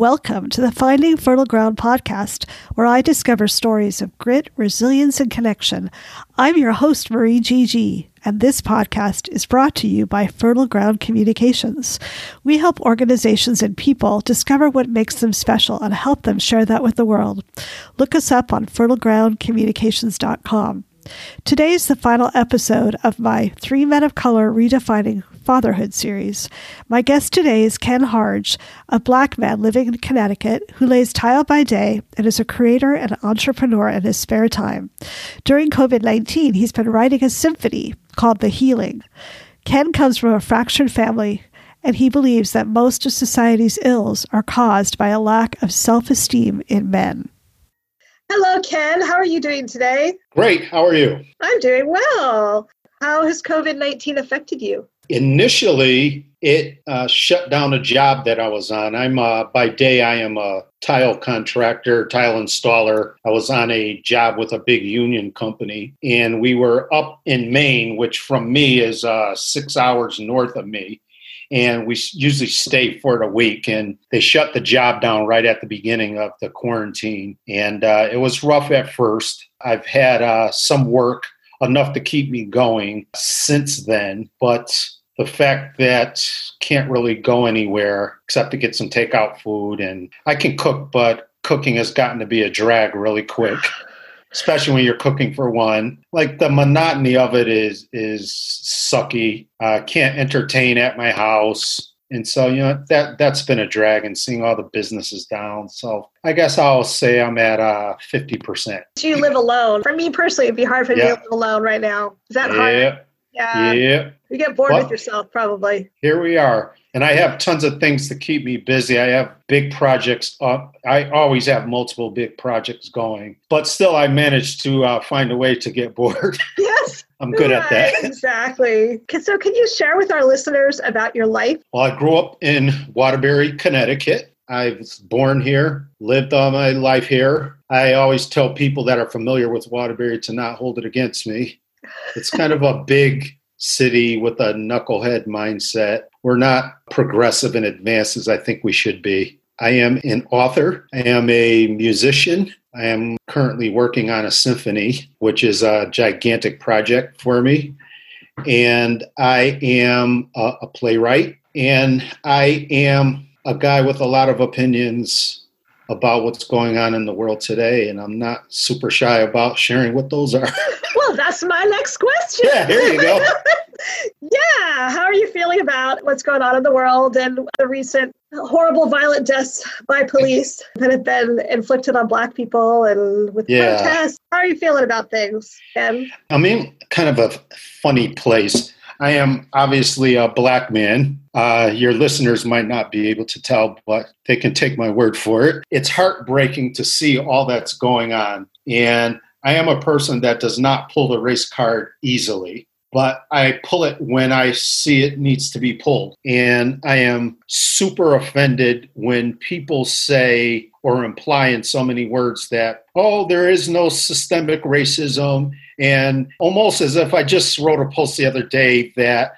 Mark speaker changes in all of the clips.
Speaker 1: Welcome to the Finding Fertile Ground podcast, where I discover stories of grit, resilience, and connection. I'm your host, Marie GG, and this podcast is brought to you by Fertile Ground Communications. We help organizations and people discover what makes them special and help them share that with the world. Look us up on fertilegroundcommunications.com. Today is the final episode of my Three Men of Color Redefining Fatherhood series. My guest today is Ken Harge, a black man living in Connecticut who lays tile by day and is a creator and entrepreneur in his spare time. During COVID 19, he's been writing a symphony called The Healing. Ken comes from a fractured family and he believes that most of society's ills are caused by a lack of self esteem in men. Hello, Ken. How are you doing today?
Speaker 2: Great. How are you?
Speaker 1: I'm doing well. How has COVID 19 affected you?
Speaker 2: Initially, it uh, shut down a job that I was on. I'm uh, by day, I am a tile contractor, tile installer. I was on a job with a big union company, and we were up in Maine, which from me is uh, six hours north of me and we usually stay for a week. And they shut the job down right at the beginning of the quarantine, and uh, it was rough at first. I've had uh, some work enough to keep me going since then, but the fact that can't really go anywhere except to get some takeout food and I can cook, but cooking has gotten to be a drag really quick especially when you're cooking for one. Like the monotony of it is is sucky. Uh, can't entertain at my house. And so, you know, that that's been a drag and seeing all the businesses down. So I guess I'll say I'm at uh fifty percent.
Speaker 1: Do you live alone? For me personally, it'd be hard for me to live alone right now. Is that hard?
Speaker 2: Yeah. Yeah.
Speaker 1: You get bored well, with yourself probably.
Speaker 2: Here we are and I have tons of things to keep me busy. I have big projects. Uh, I always have multiple big projects going, but still, I manage to uh, find a way to get bored.
Speaker 1: Yes.
Speaker 2: I'm good right, at that.
Speaker 1: Exactly. So, can you share with our listeners about your life?
Speaker 2: Well, I grew up in Waterbury, Connecticut. I was born here, lived all my life here. I always tell people that are familiar with Waterbury to not hold it against me. It's kind of a big city with a knucklehead mindset. We're not progressive and advanced as I think we should be. I am an author. I am a musician. I am currently working on a symphony, which is a gigantic project for me. And I am a, playwright. And I am a guy with a lot of opinions about what's going on in the world today, and I'm not super shy about sharing what those are.
Speaker 1: well, that's my next question.
Speaker 2: Yeah, here you go.
Speaker 1: yeah, how are you feeling about what's going on in the world and the recent horrible violent deaths by police that have been inflicted on black people and with yeah. protests? How are you feeling about things, Ken?
Speaker 2: I'm in kind of a funny place. I am obviously a black man. Uh, your listeners might not be able to tell, but they can take my word for it. It's heartbreaking to see all that's going on. And I am a person that does not pull the race card easily, but I pull it when I see it needs to be pulled. And I am super offended when people say or imply in so many words that, oh, there is no systemic racism and almost as if I just wrote a post the other day that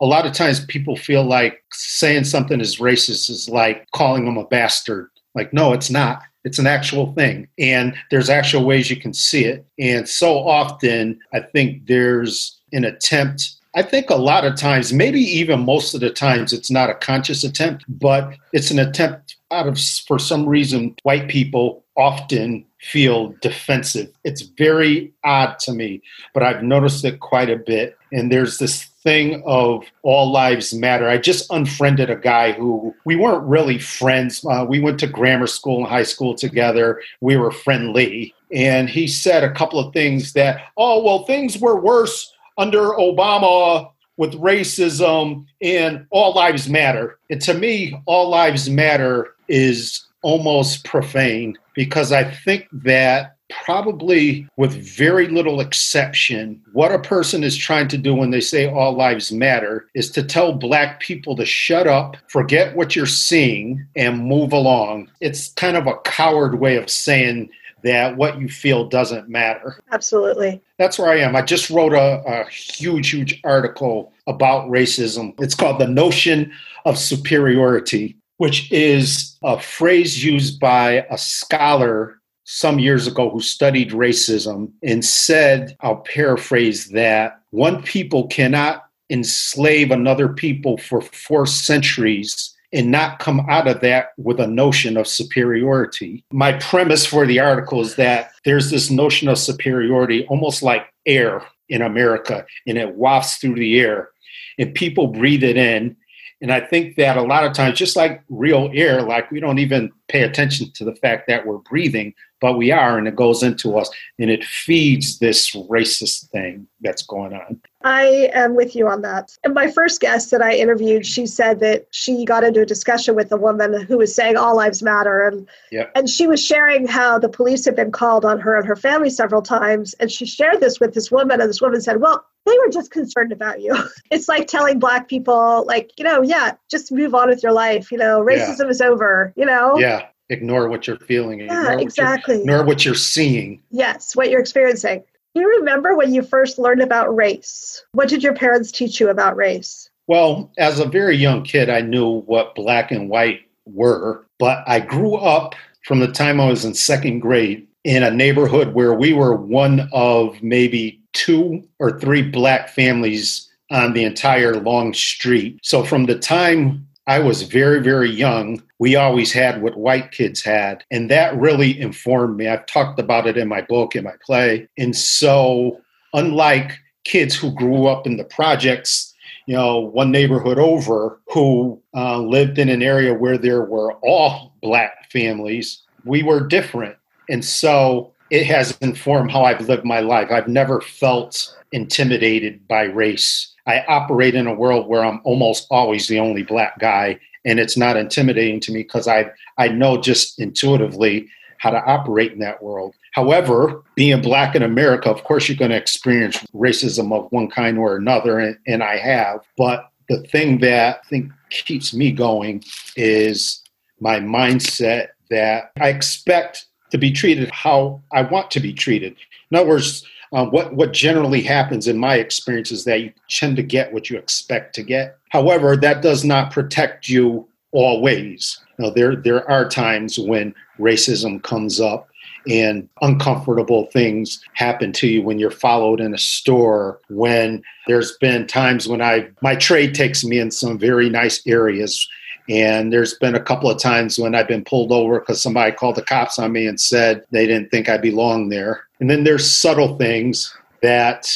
Speaker 2: a lot of times people feel like saying something is racist is like calling them a bastard. Like, no, it's not. It's an actual thing. And there's actual ways you can see it. And so often, I think there's an attempt. I think a lot of times, maybe even most of the times, it's not a conscious attempt, but it's an attempt out of, for some reason, white people often feel defensive. It's very odd to me, but I've noticed it quite a bit. And there's this thing of all lives matter. I just unfriended a guy who we weren't really friends. Uh, we went to grammar school and high school together. We were friendly. And he said a couple of things that, oh, well, things were worse under Obama with racism and all lives matter. And to me, all lives matter is almost profane because I think that probably with very little exception, what a person is trying to do when they say all lives matter is to tell black people to shut up, forget what you're seeing, and move along. It's kind of a coward way of saying that what you feel doesn't matter.
Speaker 1: Absolutely.
Speaker 2: That's where I am. I just wrote a, a huge, huge article about racism. It's called The Notion of Superiority which is a phrase used by a scholar some years ago who studied racism and said, I'll paraphrase that, one people cannot enslave another people for four centuries and not come out of that with a notion of superiority. My premise for the article is that there's this notion of superiority almost like air in America, and it wafts through the air, and people breathe it in. And I think that a lot of times, just like real air, like we don't even pay attention to the fact that we're breathing, but we are, and it goes into us, and it feeds this racist thing that's going on.
Speaker 1: I am with you on that. And my first guest that I interviewed, she said that she got into a discussion with a woman who was saying all lives matter. And,
Speaker 2: yep.
Speaker 1: and she was sharing how the police had been called on her and her family several times. And she shared this with this woman, and this woman said, Well, they were just concerned about you. It's like telling black people, like, you know, yeah, just move on with your life. You know, racism yeah. is over, you know?
Speaker 2: Yeah. Ignore what you're feeling.
Speaker 1: Yeah, exactly.
Speaker 2: ignore what you're seeing.
Speaker 1: Yes, what you're experiencing. You remember when you first learned about race? What did your parents teach you about race?
Speaker 2: Well, as a very young kid, I knew what black and white were, but I grew up from the time I was in second grade in a neighborhood where we were one of maybe two or three black families on the entire long street. So from the time I was very, very young, we always had what white kids had. And that really informed me. I've talked about it in my book, in my play. And so, unlike kids who grew up in the projects, you know, one neighborhood over, who uh, lived in an area where there were all black families, we were different. And so, it has informed how I've lived my life. I've never felt intimidated by race I operate in a world where I'm almost always the only black guy, and it's not intimidating to me because I I know just intuitively how to operate in that world. However, being black in America, of course, you're going to experience racism of one kind or another, and, and I have. But the thing that I think keeps me going is my mindset that I expect to be treated how I want to be treated. In other words, uh, what what generally happens in my experience is that you tend to get what you expect to get. However, that does not protect you always. Know, there there are times when racism comes up and uncomfortable things happen to you when you're followed in a store when there's been times when i my trade takes me in some very nice areas and there's been a couple of times when I've been pulled over because somebody called the cops on me and said they didn't think I belonged there. And then there's subtle things that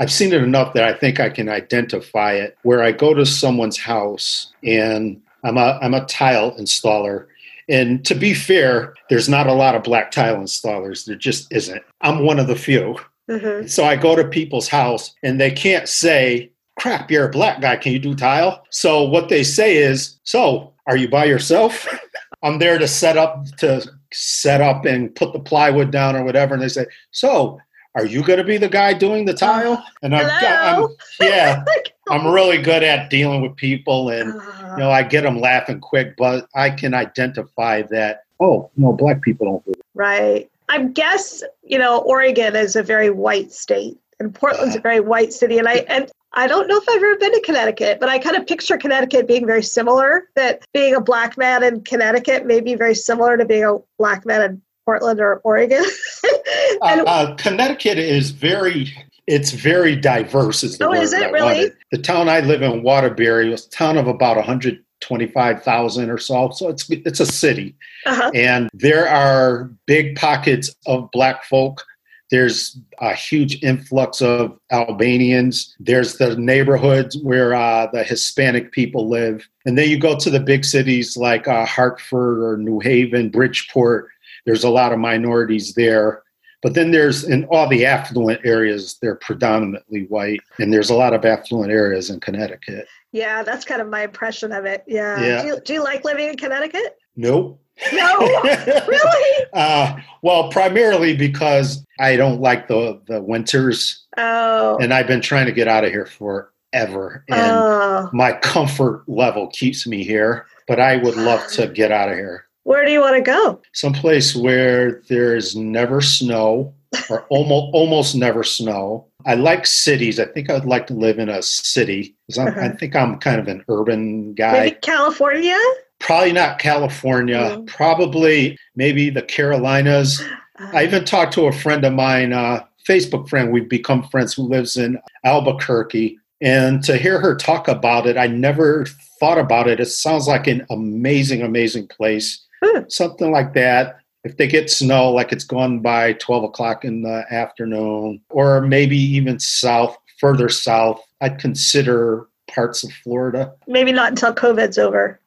Speaker 2: I've seen it enough that I think I can identify it. Where I go to someone's house and I'm a I'm a tile installer. And to be fair, there's not a lot of black tile installers. There just isn't. I'm one of the few. Mm-hmm. So I go to people's house and they can't say, crap, you're a black guy. Can you do tile? So what they say is, so are you by yourself? I'm there to set up to set up and put the plywood down or whatever. And they say, so are you going to be the guy doing the tile? And I'm, I'm yeah, I'm really good at dealing with people, and uh-huh. you know, I get them laughing quick. But I can identify that. Oh no, black people don't do it.
Speaker 1: Right. I guess you know Oregon is a very white state, and Portland's a very white city, and I and I don't know if I've ever been to Connecticut, but I kind of picture Connecticut being very similar. That being a black man in Connecticut may be very similar to being a black man in Portland or Oregon.
Speaker 2: and, uh, uh, Connecticut is very it's very diverse. Is the
Speaker 1: oh,
Speaker 2: word
Speaker 1: is it really?
Speaker 2: The town I live in, Waterbury, was a town of about 125,000 or so. So it's it's a city, uh-huh. and there are big pockets of black folk there's a huge influx of Albanians. There's the neighborhoods where uh, the Hispanic people live. And then you go to the big cities like uh, Hartford or New Haven, Bridgeport. There's a lot of minorities there. But then there's in all the affluent areas, they're predominantly white. And there's a lot of affluent areas in Connecticut.
Speaker 1: Yeah, that's kind of my impression of it. Yeah.
Speaker 2: yeah.
Speaker 1: Do, you, do you like living in Connecticut?
Speaker 2: Nope.
Speaker 1: No, really?
Speaker 2: Uh, well, primarily because I don't like the the winters.
Speaker 1: Oh.
Speaker 2: And I've been trying to get out of here forever, and oh. my comfort level keeps me here. But I would love to get out of here.
Speaker 1: Where do you want to go?
Speaker 2: Someplace where there's never snow, or almost almost never snow. I like cities. I think I'd like to live in a city. Uh-huh. I think I'm kind of an urban guy.
Speaker 1: Maybe California.
Speaker 2: Probably not California.
Speaker 1: Mm.
Speaker 2: Probably maybe the Carolinas. I even talked to a friend of mine, uh, Facebook friend. We've become friends who lives in Albuquerque. And to hear her talk about it, I never thought about it. It sounds like an amazing, amazing place.
Speaker 1: Hmm.
Speaker 2: Something like that. If they get snow, like it's gone by 12 o'clock in the afternoon, or maybe even south, further south, I'd consider parts of Florida.
Speaker 1: Maybe not until COVID's over.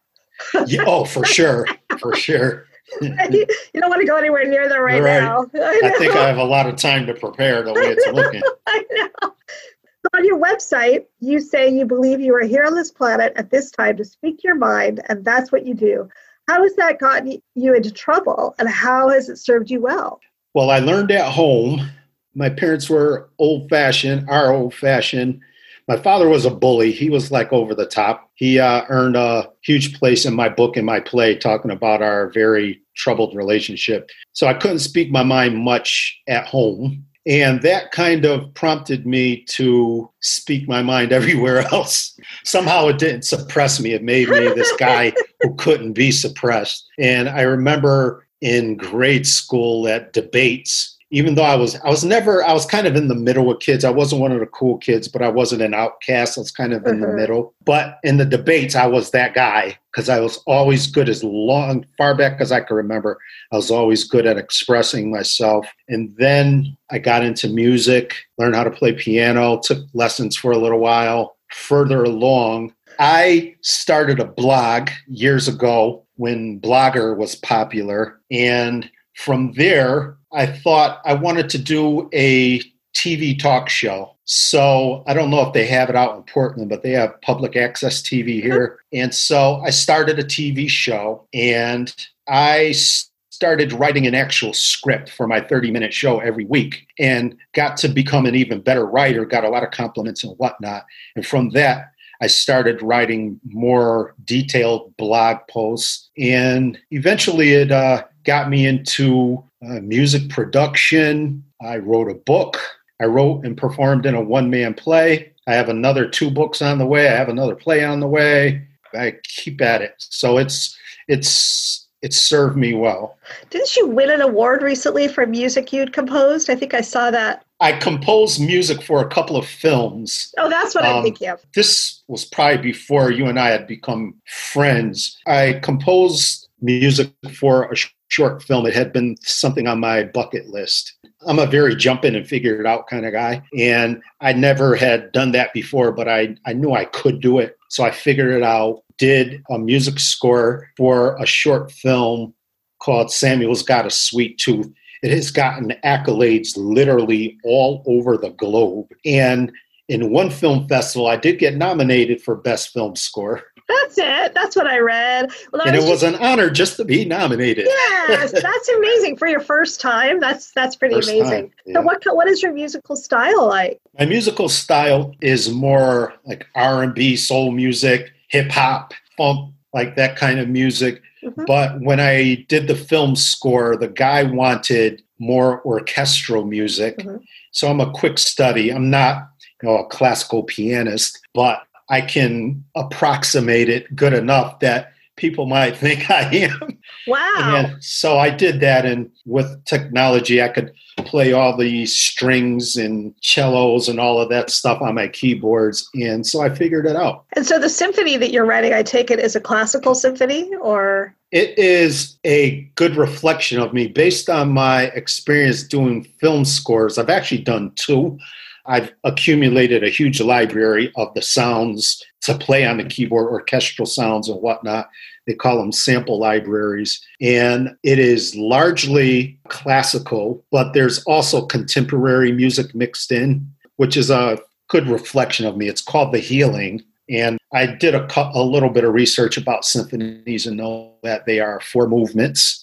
Speaker 2: Yeah, oh, for sure. For sure.
Speaker 1: you don't want to go anywhere near there right,
Speaker 2: Right.
Speaker 1: now.
Speaker 2: I think I have a lot of time to prepare the way it's looking.
Speaker 1: I know. On your website, you say you believe you are here on this planet at this time to speak your mind, and that's what you do. How has that gotten you into trouble, and how has it served you well?
Speaker 2: Well, I learned at home. My parents were old fashioned, are old fashioned. My father was a bully. He was like over the top. He uh, earned a huge place in my book and my play, talking about our very troubled relationship. So I couldn't speak my mind much at home. And that kind of prompted me to speak my mind everywhere else. Somehow it didn't suppress me. It made me this guy who couldn't be suppressed. And I remember in grade school at debates, even though I was I was never I was kind of in the middle with kids. I wasn't one of the cool kids, but I wasn't an outcast. I was kind of in the
Speaker 1: Mhm.
Speaker 2: middle. But in the debates, I was that guy because I was always good as long far back as I could remember. I was always good at expressing myself. And then I got into music, learned how to play piano, took lessons for a little while. Further along, I started a blog years ago when Blogger was popular. And from there, I thought I wanted to do a TV talk show. So I don't know if they have it out in Portland, but they have public access TV here. And so I started a TV show and I started writing an actual script for my 30 minute show every week and got to become an even better writer, got a lot of compliments and whatnot. And from that, I started writing more detailed blog posts, and eventually it uh, got me into uh, music production. I wrote a book. I wrote and performed in a one man play. I have another two books on the way. I have another play on the way. I keep at it. So it's it's it's served me well.
Speaker 1: Didn't you win an award recently for music you'd composed? I think I saw that.
Speaker 2: I composed music for a couple of films.
Speaker 1: Oh, that's what I'm
Speaker 2: Um,
Speaker 1: thinking of.
Speaker 2: This was probably before you and I had become friends. I composed music for a short film. It had been something on my bucket list. I'm a very jump in and figure it out kind of guy. And I never had done that before, but I, I knew I could do it. So I figured it out, did a music score for a short film called Samuel's Got a Sweet Tooth. It has gotten accolades literally all over the globe. And in one film festival, I did get nominated for Best Film Score.
Speaker 1: That's it. That's what I read. Well, I
Speaker 2: And it
Speaker 1: was
Speaker 2: was an honor just to be nominated.
Speaker 1: yes, that's amazing for your first time. That's that's pretty
Speaker 2: First time,
Speaker 1: amazing.
Speaker 2: yeah.
Speaker 1: So, what what is your musical style like?
Speaker 2: My musical style is more like R&B, soul music, hip hop, funk, like that kind of music.
Speaker 1: Mhm.
Speaker 2: But when I did the film score, the guy wanted more orchestral music.
Speaker 1: Mhm.
Speaker 2: So I'm a quick study. I'm not you know, a classical pianist, but I can approximate it good enough that people might think I am.
Speaker 1: Wow.
Speaker 2: So I did that, and with technology, I could play all the strings and cellos and all of that stuff on my keyboards. And so I figured it out.
Speaker 1: And so the symphony that you're writing, I take it, is a classical symphony, or
Speaker 2: It is a good reflection of me based on my experience doing film scores. I've actually done two. I've accumulated a huge library of the sounds to play on the keyboard, orchestral sounds and whatnot. They call them sample libraries. And it is largely classical, but there's also contemporary music mixed in, which is a good reflection of me. It's called The Healing. And I did a, a little bit of research about symphonies and know that they are four movements.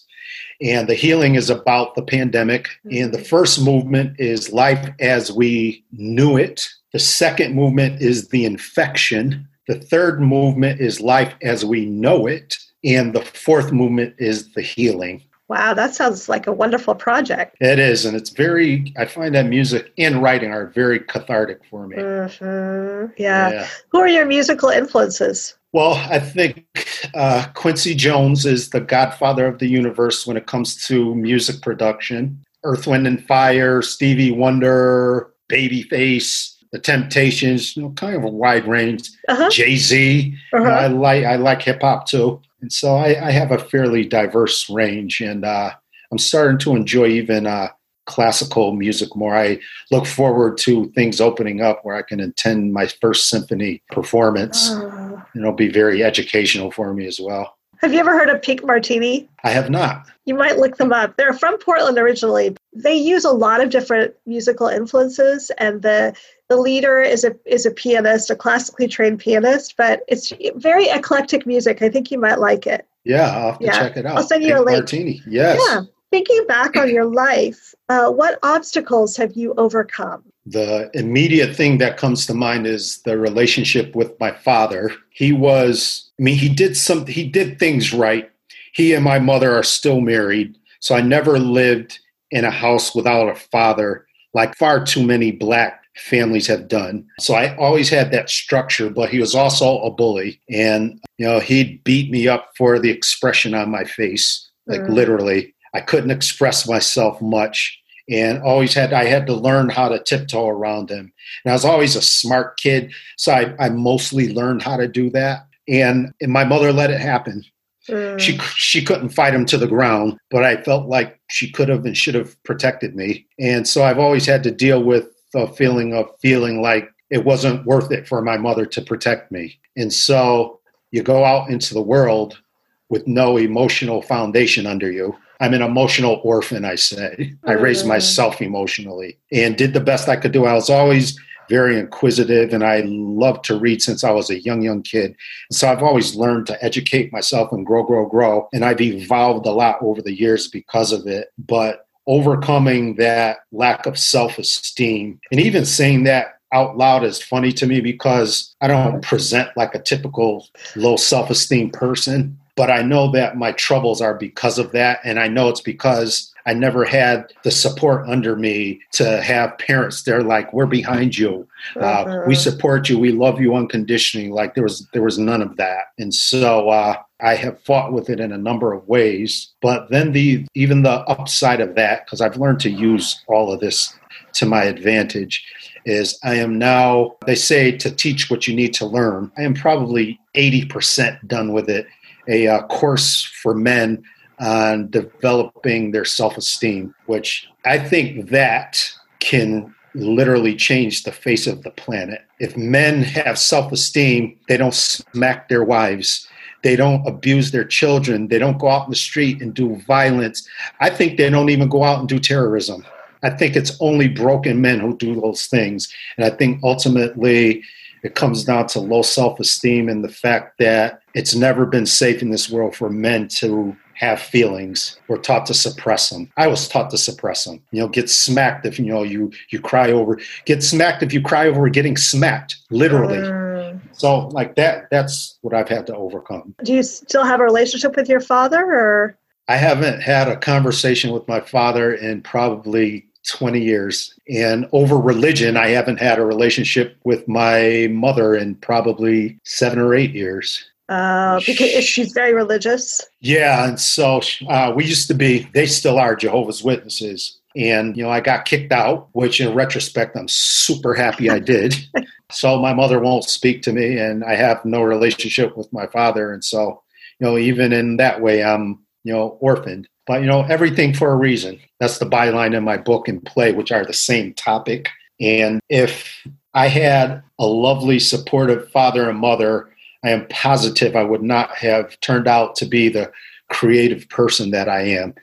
Speaker 2: And the healing is about the pandemic. And the mm-hmm. first movement is life as we knew it. The second movement is the infection. The third movement is life as we know it. And the fourth movement is the healing.
Speaker 1: Wow, that sounds like a wonderful project.
Speaker 2: It is. And it's very, I find that music and writing are very cathartic for me.
Speaker 1: Mhm. Yeah. Who are your musical influences?
Speaker 2: Well, I think uh, Quincy Jones is the godfather of the universe when it comes to music production. Earth, Wind, and Fire, Stevie Wonder, Babyface, The Temptations, you know, kind of a wide range. Uh-huh. Jay Z. Uh-huh. I like I like hip hop too, and so I, I, have a fairly diverse range, and uh, I'm starting to enjoy even uh, classical music more. I look forward to things opening up where I can attend my first symphony performance. Uh, it'll be very educational for me as well.
Speaker 1: Have you ever heard of Pink Martini?
Speaker 2: I have not.
Speaker 1: You might look them up. They're from Portland originally. They use a lot of different musical influences, and the the leader is a is a pianist, a classically trained pianist. But it's very eclectic music. I think you might like it.
Speaker 2: Yeah, I'll have to yeah. check it out.
Speaker 1: I'll send you Pink a link.
Speaker 2: Martini. Yes.
Speaker 1: Yeah. Thinking back on your life, uh, what obstacles have you overcome?
Speaker 2: The immediate thing that comes to mind is the relationship with my father. He was, I mean, he did some, he did things right. He and my mother are still married, so I never lived in a house without a father, like far too many black families have done. So I always had that structure, but he was also a bully. And, you know, he'd beat me up for the expression on my face, like mm. literally. I couldn't express myself much and always had I had to learn how to tiptoe around him. And I was always a smart kid, so I, I mostly learned how to do that. And, and my mother let it happen. Mm. She she couldn't fight him to the ground, but I felt like she could have and should have protected me. And so I've always had to deal with the feeling of feeling like it wasn't worth it for my mother to protect me. And so you go out into the world with no emotional foundation under you I'm an emotional orphan, I say. I raised mm. myself emotionally and did the best I could do. I was always very inquisitive and I loved to read since I was a young, young kid. And So I've always learned to educate myself and grow, grow, grow. And I've evolved a lot over the years because of it. But overcoming that lack of self esteem and even saying that out loud is funny to me because I don't present like a typical low self esteem person but I know that my troubles are because of that. And I know it's because I never had the support under me to have parents. They're like, we're behind you. Uh, uh-huh. we support you. We love you unconditionally. Like there was, there was none of that. And so, uh, I have fought with it in a number of ways, but then the even the upside of that, because I've learned to use all of this to my advantage, is I am now, they say to teach what you need to learn. I am probably 80% done with it a uh, course for men on developing their self esteem, which I think that can literally change the face of the planet. If men have self esteem, they don't smack their wives. They don't abuse their children. They don't go out in the street and do violence. I think they don't even go out and do terrorism. I think it's only broken men who do those things. And I think ultimately it comes down to low self esteem and the fact that it's never been safe in this world for men to have feelings. We're taught to suppress them. I was taught to suppress them. You know, get smacked if you know you you cry over. Get smacked if you cry over getting smacked, literally. Mm. So like that. That's what I've had to overcome.
Speaker 1: Do you still have a relationship with your father, or?
Speaker 2: I haven't had a conversation with my father in probably 20 years. And over religion, I haven't had a relationship with my mother in probably seven or eight years.
Speaker 1: Uh, because she's very religious.
Speaker 2: Yeah, and so uh, we used to be. They still are Jehovah's Witnesses, and you know I got kicked out, which in retrospect I'm super happy I did. so my mother won't speak to me, and I have no relationship with my father, and so you know even in that way I'm you know orphaned. But you know, everything for a reason. That's the byline in my book and play, which are the same topic. And if I had a lovely, supportive father and mother, I am positive I would not have turned out to be the creative person that I am.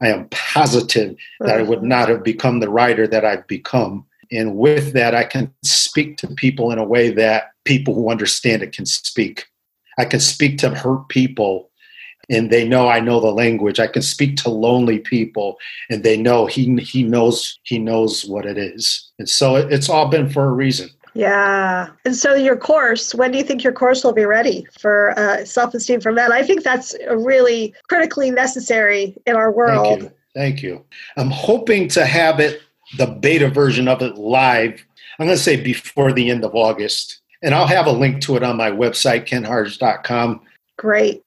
Speaker 2: I am positive that I would not have become the writer that I've become. And with that, I can speak to people in a way that people who understand it can speak. I can speak to hurt people and they know I know the language. I can speak to lonely people, and they know he he knows he knows what it is. And so it, it's all been for a reason.
Speaker 1: Yeah. And so your course, when do you think your course will be ready for uh, self-esteem for men? I think that's really critically necessary in our world.
Speaker 2: Thank you. Thank you. I'm hoping to have it the beta version of it live. I'm going to say before the end of August And I'll have a link to it on my website, kenharge.com.
Speaker 1: Great.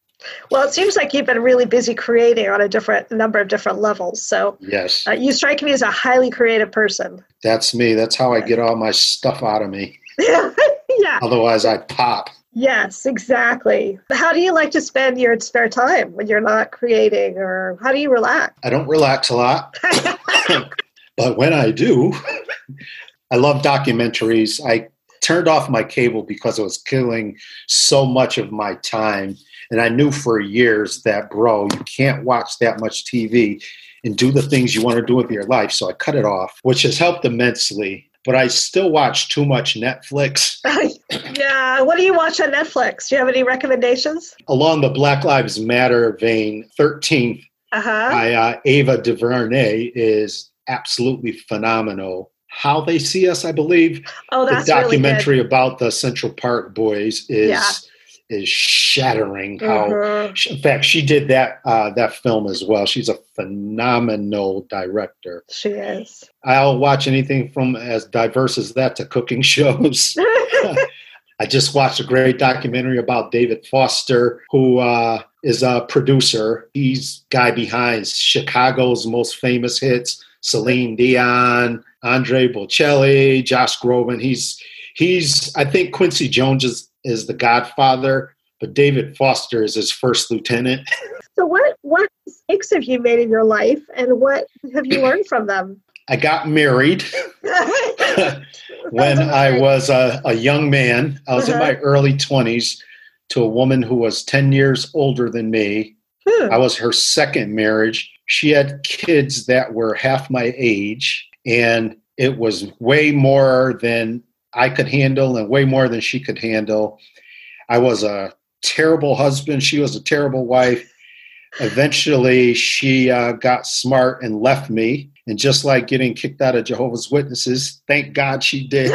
Speaker 1: Well, it seems like you've been really busy creating on a different number of different levels. So,
Speaker 2: yes,
Speaker 1: uh, you strike me as a highly creative person.
Speaker 2: That's me. That's how I get all my stuff out of me.
Speaker 1: yeah.
Speaker 2: Otherwise, I pop.
Speaker 1: Yes, exactly. How do you like to spend your spare time when you're not creating, or how do you relax?
Speaker 2: I don't relax a lot, but when I do, I love documentaries. I turned off my cable because it was killing so much of my time. And I knew for years that, bro, you can't watch that much TV and do the things you want to do with your life. So I cut it off, which has helped immensely. But I still watch too much Netflix.
Speaker 1: yeah. What do you watch on Netflix? Do you have any recommendations?
Speaker 2: Along the Black Lives Matter vein, 13th uh-huh. by uh, Ava DuVernay is absolutely phenomenal how they see us, I believe.
Speaker 1: Oh, that's
Speaker 2: the documentary
Speaker 1: really
Speaker 2: about the Central Park boys is yeah. Is shattering. How, mm-hmm. in fact, she did that uh, that film as well. She's a phenomenal director.
Speaker 1: She is.
Speaker 2: I'll watch anything from as diverse as that to cooking shows. I just watched a great documentary about David Foster, who uh, is a producer. He's guy behind Chicago's most famous hits, Celine Dion, Andre Bocelli, Josh Groban. He's he's I think Quincy Jones is, is the godfather, but David Foster is his first lieutenant.
Speaker 1: So what what mistakes have you made in your life and what have you learned from them?
Speaker 2: I got married when I was a, a, young man. I was uh-huh. in my early 20s to a woman who was 10 years older than me. Hmm. I was her second marriage. She had kids that were half my age and it was way more than I could handle and way more than she could handle. I was a terrible husband. She was a terrible wife. Eventually, she uh, got smart and left me. And just like getting kicked out of Jehovah's Witnesses, thank God she did.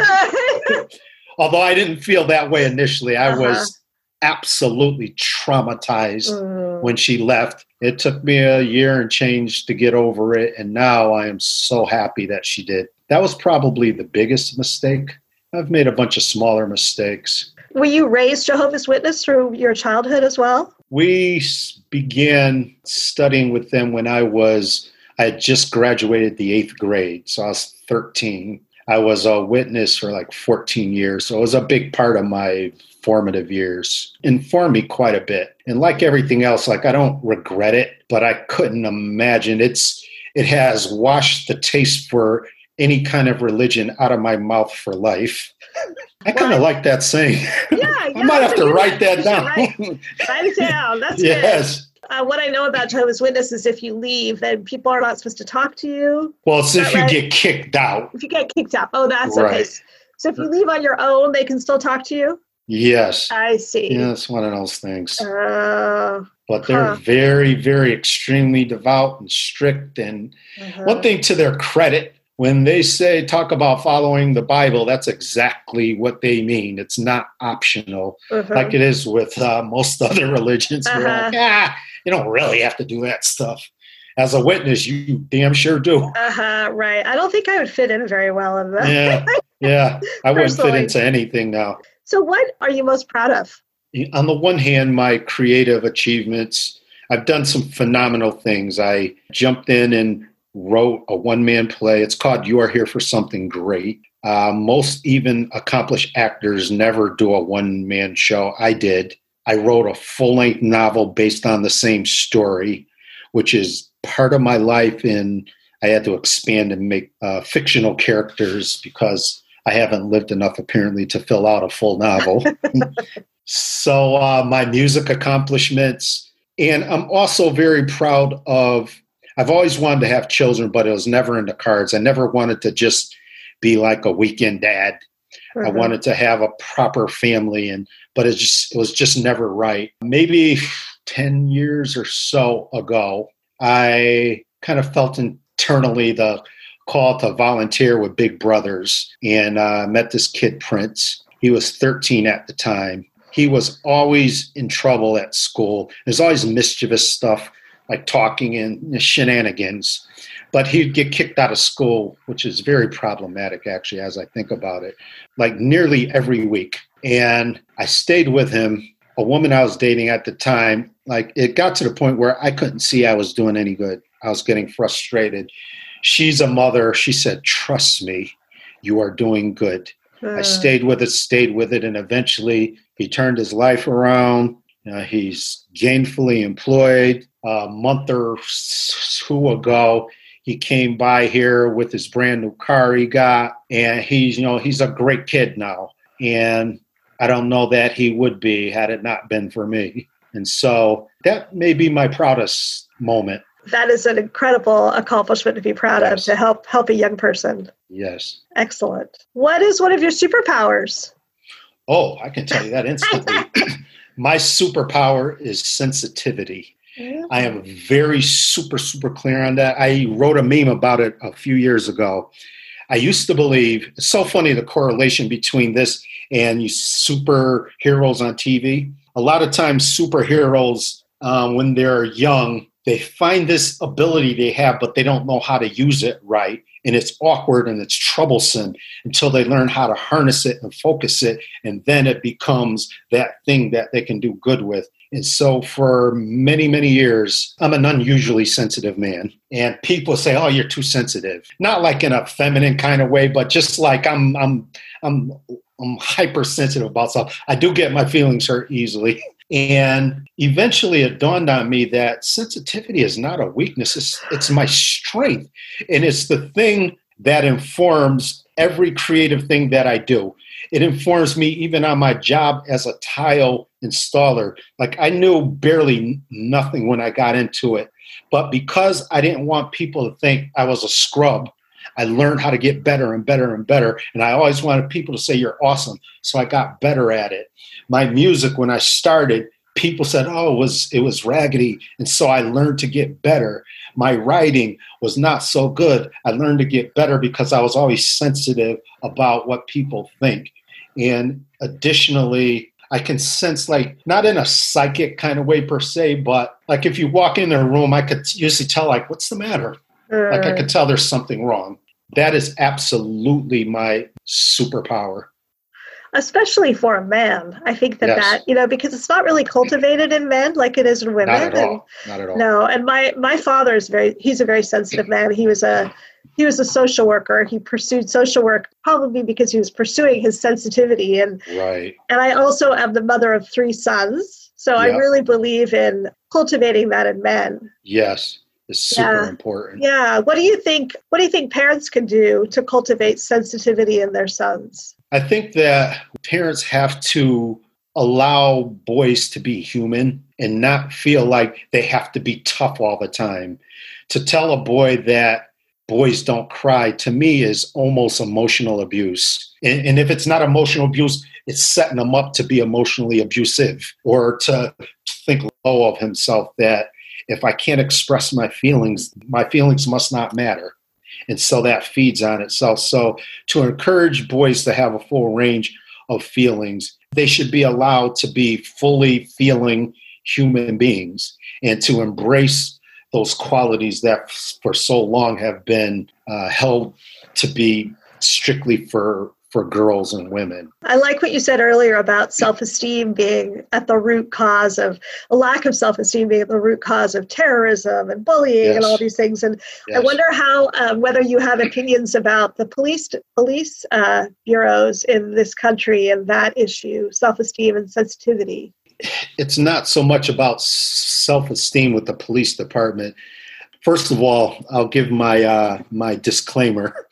Speaker 2: Although I didn't feel that way initially, I uh-huh. was absolutely traumatized mm. when she left. It took me a year and change to get over it. And now I am so happy that she did. That was probably the biggest mistake. I've made a bunch of smaller mistakes.
Speaker 1: Were you raised Jehovah's Witness through your childhood as well?
Speaker 2: We began studying with them when I was, I had just graduated the eighth grade. So I was 13. I was a witness for like 14 years. So it was a big part of my formative years. Informed me quite a bit. And like everything else, like I don't regret it, but I couldn't imagine it's it has washed the taste for any kind of religion out of my mouth for life. I kind of like that saying.
Speaker 1: Yeah, yeah I
Speaker 2: might have to write that down.
Speaker 1: Write, write it down. That's
Speaker 2: yes.
Speaker 1: Good. Uh, what I know about Jehovah's Witnesses, is if you leave, then people are not supposed to talk to you.
Speaker 2: Well, it's if right? you get kicked out.
Speaker 1: If you get kicked out. Oh, that's right. okay. So if you leave on your own, they can still talk to you?
Speaker 2: Yes.
Speaker 1: I see.
Speaker 2: Yeah, it's one of those things.
Speaker 1: Uh,
Speaker 2: but they're huh. very, very extremely devout and strict. And uh-huh. one thing to their credit, when they say talk about following the Bible, that's exactly what they mean. It's not optional uh-huh. like it is with uh, most other religions. Uh-huh. We're like, ah, you don't really have to do that stuff. As a witness, you damn sure do.
Speaker 1: Uh huh. Right. I don't think I would fit in very well in that.
Speaker 2: Yeah. Yeah. I wouldn't fit into anything now.
Speaker 1: So, what are you most proud of?
Speaker 2: On the one hand, my creative achievements. I've done some phenomenal things. I jumped in and wrote a one man play. It's called You Are Here for Something Great. Uh, most even accomplished actors never do a one man show. I did. I wrote a full length novel based on the same story, which is part of my life. And I had to expand and make uh, fictional characters because I haven't lived enough apparently to fill out a full novel. so, uh, my music accomplishments. And I'm also very proud of, I've always wanted to have children, but it was never in the cards. I never wanted to just be like a weekend dad. Mm-hmm. I wanted to have a proper family and but it just it was just never right. Maybe 10 years or so ago, I kind of felt internally the call to volunteer with Big Brothers and uh, met this kid, Prince. He was 13 at the time. He was always in trouble at school. There's always mischievous stuff like talking and shenanigans. But he'd get kicked out of school, which is very problematic, actually, as I think about it, like nearly every week. And I stayed with him. A woman I was dating at the time, like it got to the point where I couldn't see I was doing any good. I was getting frustrated. She's a mother. She said, Trust me, you are doing good. I hmm. stayed with it, stayed with it, and eventually he turned his life around. Uh, he's gainfully employed. A month or two ago, he came by here with his brand new car he got, and he's you know he's a great kid now. And I don't know that he would be had it not been for me. And so that may be my proudest moment.
Speaker 1: That is an incredible accomplishment to be proud yes. of to help help a young person.
Speaker 2: Yes.
Speaker 1: Excellent. What is one of your superpowers?
Speaker 2: Oh, I can tell you that instantly. my superpower is sensitivity. I am very super, super clear on that. I wrote a meme about it a few years ago. I used to believe it's so funny the correlation between this and you superheroes on TV. A lot of times, superheroes, um, when they're young, they find this ability they have, but they don't know how to use it right. And it's awkward and it's troublesome until they learn how to harness it and focus it. And then it becomes that thing that they can do good with. And so for many, many years, I'm an unusually sensitive man. And people say, Oh, you're too sensitive. Not like in a feminine kind of way, but just like I'm I'm I'm I'm hypersensitive about stuff. I do get my feelings hurt easily. And eventually it dawned on me that sensitivity is not a weakness, it's, it's my strength. And it's the thing that informs every creative thing that I do. It informs me even on my job as a tile installer. Like I knew barely nothing when I got into it. But because I didn't want people to think I was a scrub, I learned how to get better and better and better. And I always wanted people to say, You're awesome. So I got better at it. My music, when I started, people said, Oh, it was, it was raggedy. And so I learned to get better. My writing was not so good. I learned to get better because I was always sensitive about what people think. And additionally, I can sense like not in a psychic kind of way per se, but like if you walk in a room, I could usually tell like what's the matter. Like I could tell there's something wrong. That is absolutely my superpower.
Speaker 1: Especially for a man, I think that yes. that you know because it's not really cultivated in men like it is in women.
Speaker 2: Not at all. Not at all.
Speaker 1: No, and my my father is very he's a very sensitive man. He was a he was a social worker. He pursued social work probably because he was pursuing his sensitivity and
Speaker 2: right.
Speaker 1: And I also am the mother of three sons, so I really believe in cultivating that in men.
Speaker 2: Yes, it's super yeah. important.
Speaker 1: Yeah. What do you think? What do you think parents can do to cultivate sensitivity in their sons?
Speaker 2: I think that parents have to allow boys to be human and not feel like they have to be tough all the time. To tell a boy that boys don't cry to me is almost emotional abuse. And, and, if it's not emotional abuse, it's setting him up to be emotionally abusive or to think low of himself that if I can't express my feelings, my feelings must not matter. And so that feeds on itself. So to encourage boys to have a full range of feelings, they should be allowed to be fully feeling human beings and to embrace those qualities that for so long have been uh, held to be strictly for for girls and women.
Speaker 1: I like what you said earlier about self-esteem being at the root cause of a lack of self-esteem being at the root cause of terrorism and bullying yes. and all these things. And yes. I wonder how um, whether you have opinions about the police police uh, bureaus in this country and that issue, self-esteem and sensitivity
Speaker 2: it's not so much about self-esteem with the police department. First of all, I'll give my uh, my disclaimer.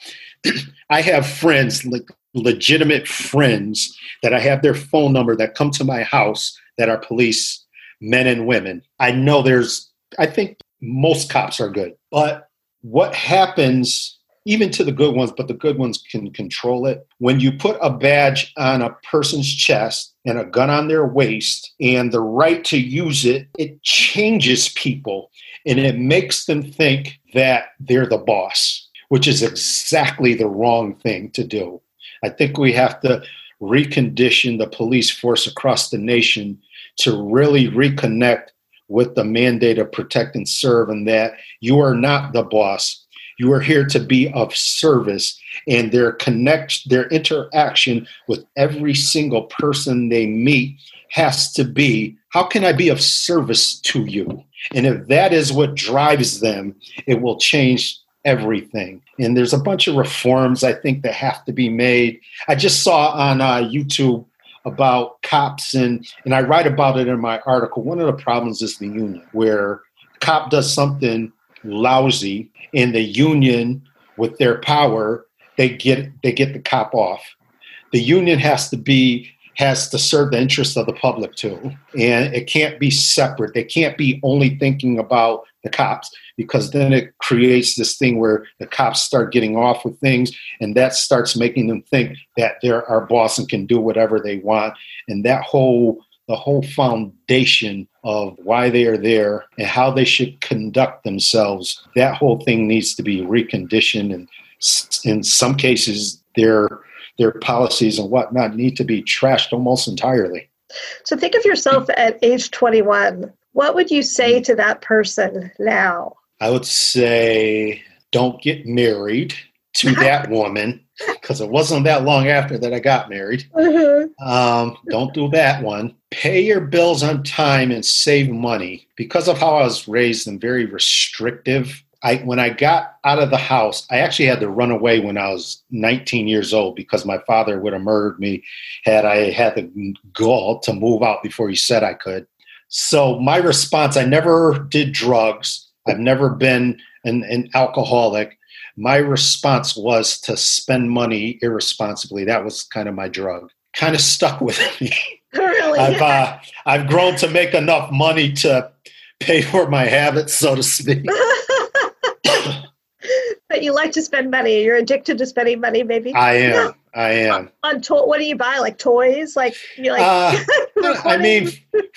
Speaker 2: I have friends, like legitimate friends, that I have their phone number that come to my house that are police men and women. I know there's. I think most cops are good, but what happens even to the good ones, but the good ones can control it. When you put a badge on a person's chest and a gun on their waist and the right to use it, it changes people and it makes them think that they're the boss, which is exactly the wrong thing to do. I think we have to recondition the police force across the nation to really reconnect with the mandate of protect and serve and that you are not the boss You are here to be of service, and their connect, their interaction with every single person they meet has to be how can I be of service to you? And if that is what drives them, it will change everything. And there's a bunch of reforms I think that have to be made. I just saw on uh, YouTube about cops and and I write about it in my article. One of the problems is the union, where cop does something lousy and the union with their power, they get they get the cop off. The union has to be has to serve the interests of the public too. And it can't be separate. They can't be only thinking about the cops because then it creates this thing where the cops start getting off with things and that starts making them think that they're our boss and can do whatever they want. And that whole the whole foundation of why they are there and how they should conduct themselves, that whole thing needs to be reconditioned. And in some cases, their their policies and whatnot need to be trashed almost entirely.
Speaker 1: So think of yourself at age 21. What would you say to that person now?
Speaker 2: I would say, don't get married to that woman because it wasn't that long after that I got married. Mm-hmm. Um, don't do that one. Pay your bills on time and save money. Because of how I was raised and very restrictive, I when I got out of the house, I actually had to run away when I was 19 years old because my father would have murdered me had I had the gall to move out before he said I could. So my response, I never did drugs. I've never been an, an alcoholic my response was to spend money irresponsibly. That was kind of my drug. Kind of stuck with me.
Speaker 1: Really?
Speaker 2: I've uh, I've grown to make enough money to pay for my habits, so to speak.
Speaker 1: but you like to spend money. You're addicted to spending money, maybe.
Speaker 2: I am. I am.
Speaker 1: On to- what do you buy? Like toys? Like you like? Uh,
Speaker 2: I mean,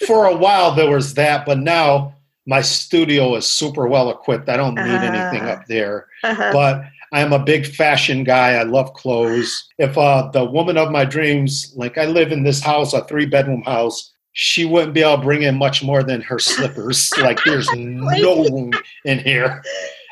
Speaker 2: for a while there was that, but now my studio is super well equipped. I don't need uh, anything up there. Uh-huh. But I'm a big fashion guy. I love clothes. If uh, the woman of my dreams, like I live in this house, a three bedroom house, she wouldn't be able to bring in much more than her slippers. like there's no room in here.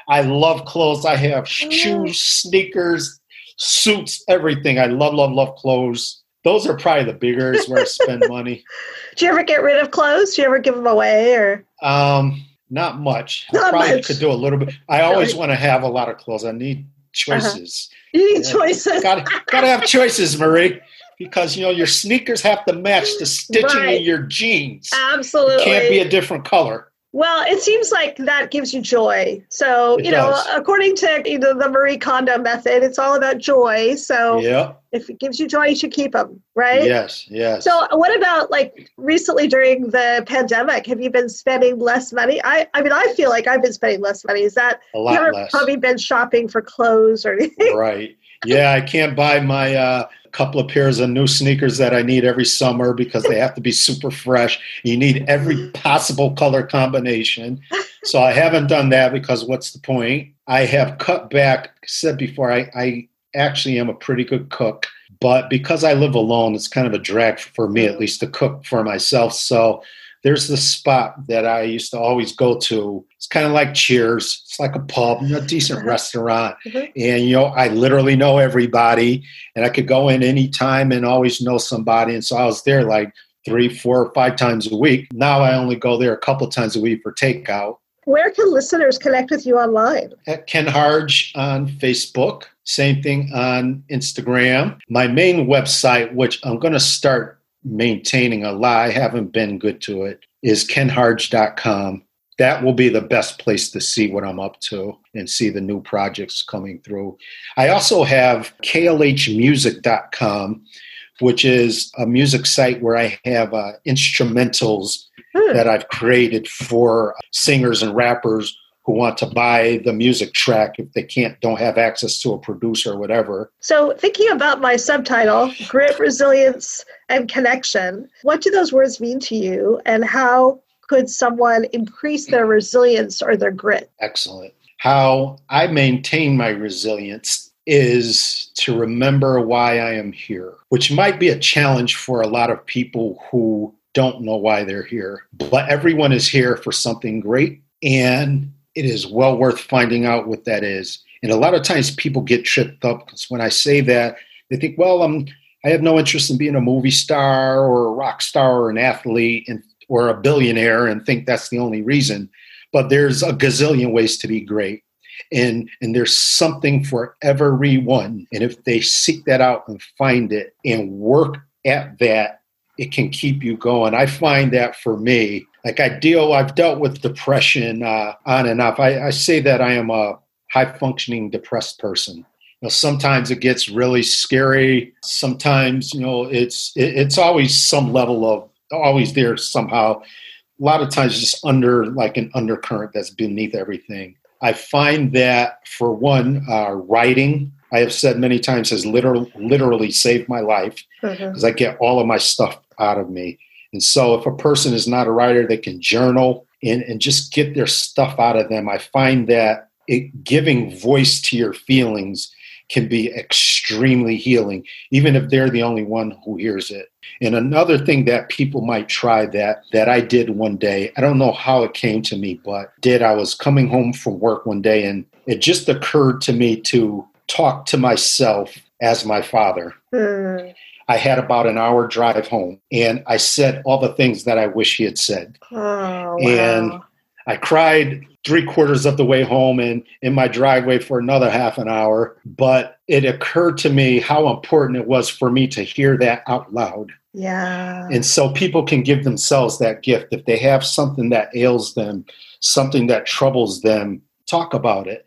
Speaker 2: I love clothes. I have shoes, sneakers, suits, everything. I love, love, love clothes. Those are probably the bigger where I spend money.
Speaker 1: Do you ever get rid of clothes? Do you ever give them away or?
Speaker 2: Um, not much. Not I probably much. could do a little bit. I always really? want to have a lot of clothes. I need uh-huh. choices.
Speaker 1: Uh-huh. You need yeah. choices.
Speaker 2: got gotta have choices, Marie. Because you know your sneakers have to match the stitching right. of your jeans.
Speaker 1: Absolutely,
Speaker 2: it can't be a different color.
Speaker 1: Well, it seems like that gives you joy. So, it you know, does. according to you know, the Marie Kondo method, it's all about joy. So,
Speaker 2: yeah.
Speaker 1: if it gives you joy, you should keep them, right?
Speaker 2: Yes, yes.
Speaker 1: So, what about like recently during the pandemic? Have you been spending less money? I, I mean, I feel like I've been spending less money. Is that
Speaker 2: a lot
Speaker 1: you
Speaker 2: less?
Speaker 1: Probably been shopping for clothes or anything.
Speaker 2: Right. Yeah, I can't buy my. Uh, couple of pairs of new sneakers that I need every summer because they have to be super fresh. You need every possible color combination. So I haven't done that because what's the point? I have cut back, said before, I, I actually am a pretty good cook, but because I live alone, it's kind of a drag for me at mm. least to cook for myself. So there's the spot that I used to always go to. It's kind of like Cheers. It's like a pub, a decent uh-huh. restaurant. Mm-hmm. And, you know, I literally know everybody and I could go in anytime and always know somebody. And so I was there like three, four, five times a week. Now I only go there a couple times a week for takeout.
Speaker 1: Where can listeners connect with you online?
Speaker 2: At Ken Harge on Facebook. Same thing on Instagram. My main website, which I'm going to start maintaining a lie, I haven't been good to it, is kenharge.com. That will be the best place to see what I'm up to and see the new projects coming through. I also have klhmusic.com, which is a music site where I have uh, instrumentals hmm. that I've created for singers and rappers who want to buy the music track if they can't don't have access to a producer or whatever.
Speaker 1: So thinking about my subtitle, grit, resilience, and connection, what do those words mean to you and how could someone increase their resilience or their grit?
Speaker 2: Excellent. How I maintain my resilience is to remember why I am here, which might be a challenge for a lot of people who don't know why they're here. But everyone is here for something great. And it is well worth finding out what that is. And a lot of times people get tripped up because when I say that, they think, well, I'm I have no interest in being a movie star or a rock star or an athlete and or a billionaire and think that's the only reason. But there's a gazillion ways to be great. And and there's something for everyone. And if they seek that out and find it and work at that, it can keep you going. I find that for me, like I deal, I've dealt with depression uh, on and off. I, I say that I am a high functioning depressed person. You know, sometimes it gets really scary. Sometimes, you know, it's it, it's always some level of always there somehow. A lot of times, just under like an undercurrent that's beneath everything. I find that for one, uh, writing, I have said many times, has literally literally saved my life because mm-hmm. I get all of my stuff out of me. And so, if a person is not a writer, they can journal and, and just get their stuff out of them. I find that it, giving voice to your feelings can be extremely healing, even if they're the only one who hears it. And another thing that people might try that that I did one day, I don't know how it came to me, but did I was coming home from work one day and it just occurred to me to talk to myself as my father. Mm. I had about an hour drive home and I said all the things that I wish he had said. Oh, wow. And I cried three quarters of the way home and in my driveway for another half an hour. But it occurred to me how important it was for me to hear that out loud.
Speaker 1: Yeah.
Speaker 2: And so people can give themselves that gift. If they have something that ails them, something that troubles them, talk about it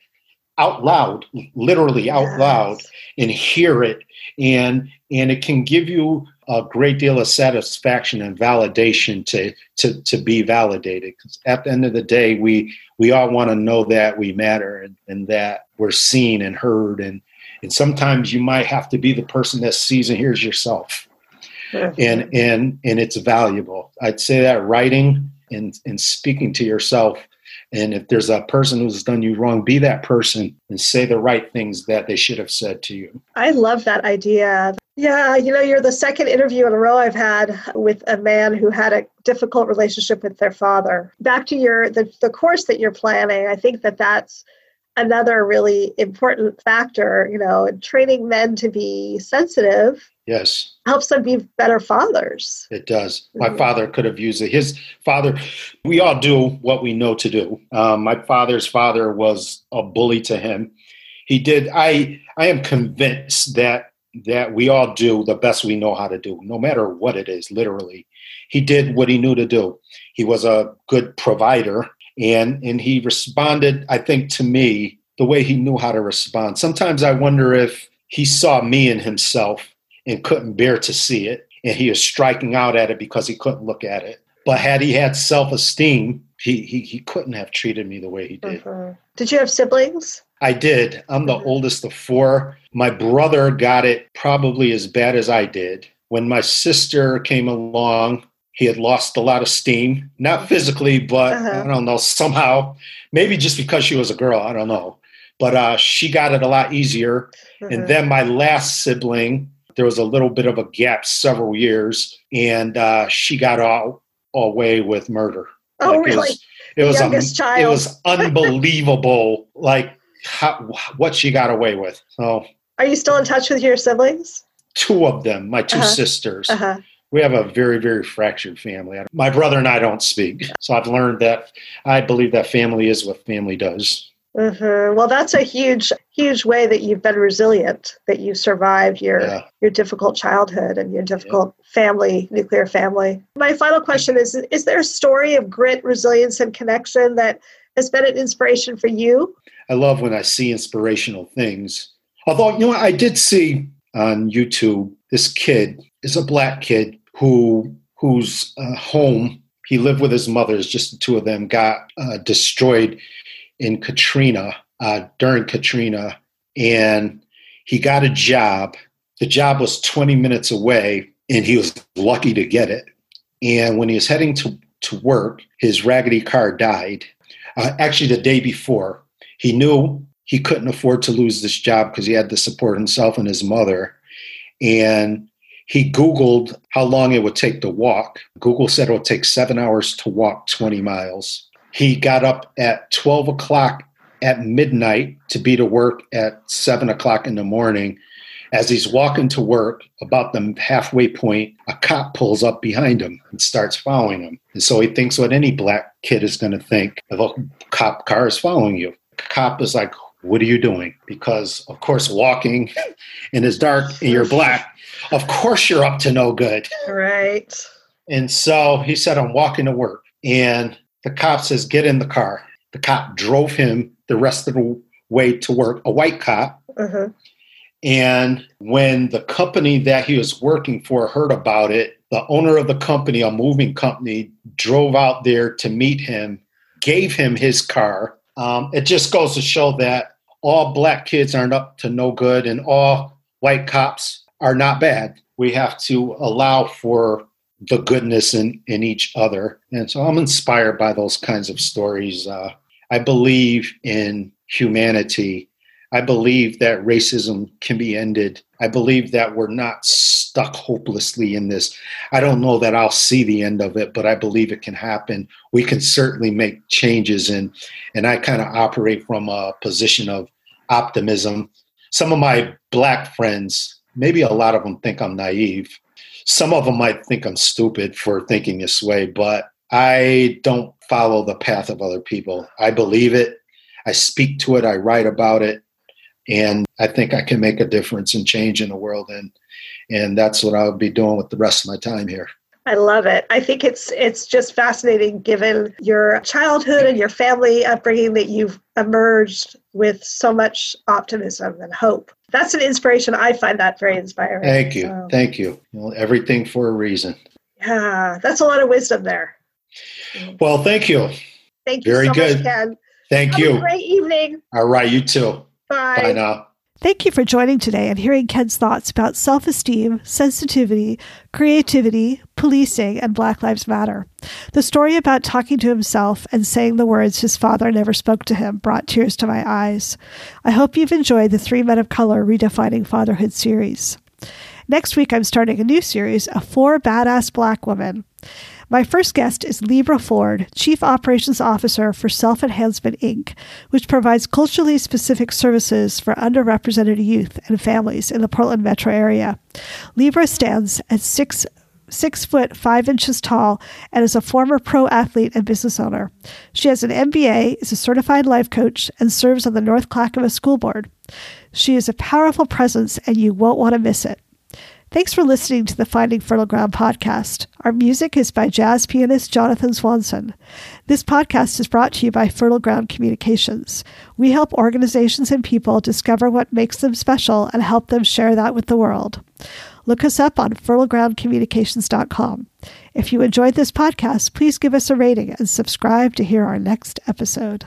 Speaker 2: out loud, literally out yes. loud, and hear it. And and it can give you a great deal of satisfaction and validation to to to be validated. Because at the end of the day, we we all want to know that we matter and, and that we're seen and heard. And and sometimes you might have to be the person that sees and hears yourself. And and and it's valuable. I'd say that writing and and speaking to yourself and if there's a person who's done you wrong, be that person and say the right things that they should have said to you.
Speaker 1: I love that idea. Yeah, you know, you're the second interview in a row I've had with a man who had a difficult relationship with their father. Back to your the, the course that you're planning, I think that that's another really important factor, you know, training men to be sensitive
Speaker 2: Yes.
Speaker 1: Helps them be better fathers.
Speaker 2: It does. My mm-hmm. father could have used it. His father, we all do what we know to do. Um, my father's father was a bully to him. He did. I I am convinced that that we all do the best we know how to do, no matter what it is. Literally, he did what he knew to do. He was a good provider, and and he responded. I think to me the way he knew how to respond. Sometimes I wonder if he saw me in himself and couldn't bear to see it. And he was striking out at it because he couldn't look at it. But had he had self esteem, he, he, he couldn't have treated me the way he did.
Speaker 1: Mm-hmm. Did you have siblings?
Speaker 2: I did. I'm the mm-hmm. oldest of four. My brother got it probably as bad as I did. When my sister came along, he had lost a lot of steam, not physically, but uh-huh. I don't know, somehow, maybe just because she was a girl, I don't know. But uh, she got it a lot easier. And mm-hmm. then my last sibling, there was a little bit of a gap, several years, and uh, she got all away with murder.
Speaker 1: Oh, like really?
Speaker 2: It was, it was, it was unbelievable, like how, what she got away with. So,
Speaker 1: are you still in touch with your siblings?
Speaker 2: Two of them, my 2 uh-huh. sisters. Uh-huh. We have a very, very fractured family. My brother and I don't speak. So I've learned that I believe that family is what family does.
Speaker 1: Mm-hmm. Well, that's a huge, huge way that you've been resilient, that you survived your yeah. your difficult childhood and your difficult yeah. family, nuclear family. My final question is: Is there a story of grit, resilience, and connection that has been an inspiration for you?
Speaker 2: I love when I see inspirational things. Although, you know, I did see on YouTube this kid is a black kid who whose uh, home he lived with his mother, just the two of them, got uh, destroyed in Katrina, uh, during Katrina, and he got a job. The job was 20 minutes away, and he was lucky to get it. And when he was heading to, to work, his raggedy car died. Uh, actually, the day before, he knew he couldn't afford to lose this job because he had to support himself and his mother. And he Googled how long it would take to walk. Google said it would take seven hours to walk 20 miles. He got up at 12 o'clock at midnight to be to work at seven o'clock in the morning. As he's walking to work, about the halfway point, a cop pulls up behind him and starts following him. And so he thinks what any black kid is going to think if a cop car is following you. cop is like, What are you doing? Because, of course, walking in his dark and you're black, of course you're up to no good.
Speaker 3: Right.
Speaker 2: And so he said, I'm walking to work. And the cop says, Get in the car. The cop drove him the rest of the way to work, a white cop.
Speaker 3: Uh-huh.
Speaker 2: And when the company that he was working for heard about it, the owner of the company, a moving company, drove out there to meet him, gave him his car. Um, it just goes to show that all black kids aren't up to no good and all white cops are not bad. We have to allow for the goodness in, in each other. And so I'm inspired by those kinds of stories. Uh, I believe in humanity. I believe that racism can be ended. I believe that we're not stuck hopelessly in this. I don't know that I'll see the end of it, but I believe it can happen. We can certainly make changes and and I kind of operate from a position of optimism. Some of my black friends, maybe a lot of them think I'm naive. Some of them might think I'm stupid for thinking this way, but I don't follow the path of other people. I believe it. I speak to it. I write about it. And I think I can make a difference and change in the world. And, and that's what I'll be doing with the rest of my time here.
Speaker 3: I love it. I think it's it's just fascinating given your childhood and your family upbringing that you've emerged with so much optimism and hope. That's an inspiration. I find that very inspiring.
Speaker 2: Thank you. So, Thank you. Everything for a reason.
Speaker 3: Yeah, that's a lot of wisdom there.
Speaker 2: Well, thank you.
Speaker 3: Thank you
Speaker 2: Very
Speaker 3: so
Speaker 2: good.
Speaker 3: much, Ken.
Speaker 2: Thank you.
Speaker 3: Have
Speaker 2: you.
Speaker 3: great evening.
Speaker 2: All right, you too.
Speaker 3: Bye.
Speaker 2: Bye now.
Speaker 1: Thank you for joining today and hearing Ken's thoughts about self esteem, sensitivity, creativity, policing, and Black Lives Matter. The story about talking to himself and saying the words his father never spoke to him brought tears to my eyes. I hope you've enjoyed the Three Men of Color Redefining Fatherhood series. Next week, I'm starting a new series of four badass black women. My first guest is Libra Forde, Chief Operations Officer for Self Enhancement Inc., which provides culturally specific services for underrepresented youth and families in the Portland metro area. Libra stands at six six foot five inches tall and is a former pro athlete and business owner. She has an MBA, is a certified life coach, and serves on the North Clackamas School Board. She is a powerful presence, and you won't want to miss it. Thanks for listening to the Finding Fertile Ground podcast. Our music is by jazz pianist Jonathan Swanson. This podcast is brought to you by Fertile Ground Communications. We help organizations and people discover what makes them special and help them share that with the world. Look us up on fertilegroundcommunications.com. If you enjoyed this podcast, please give us a rating and subscribe to hear our next episode.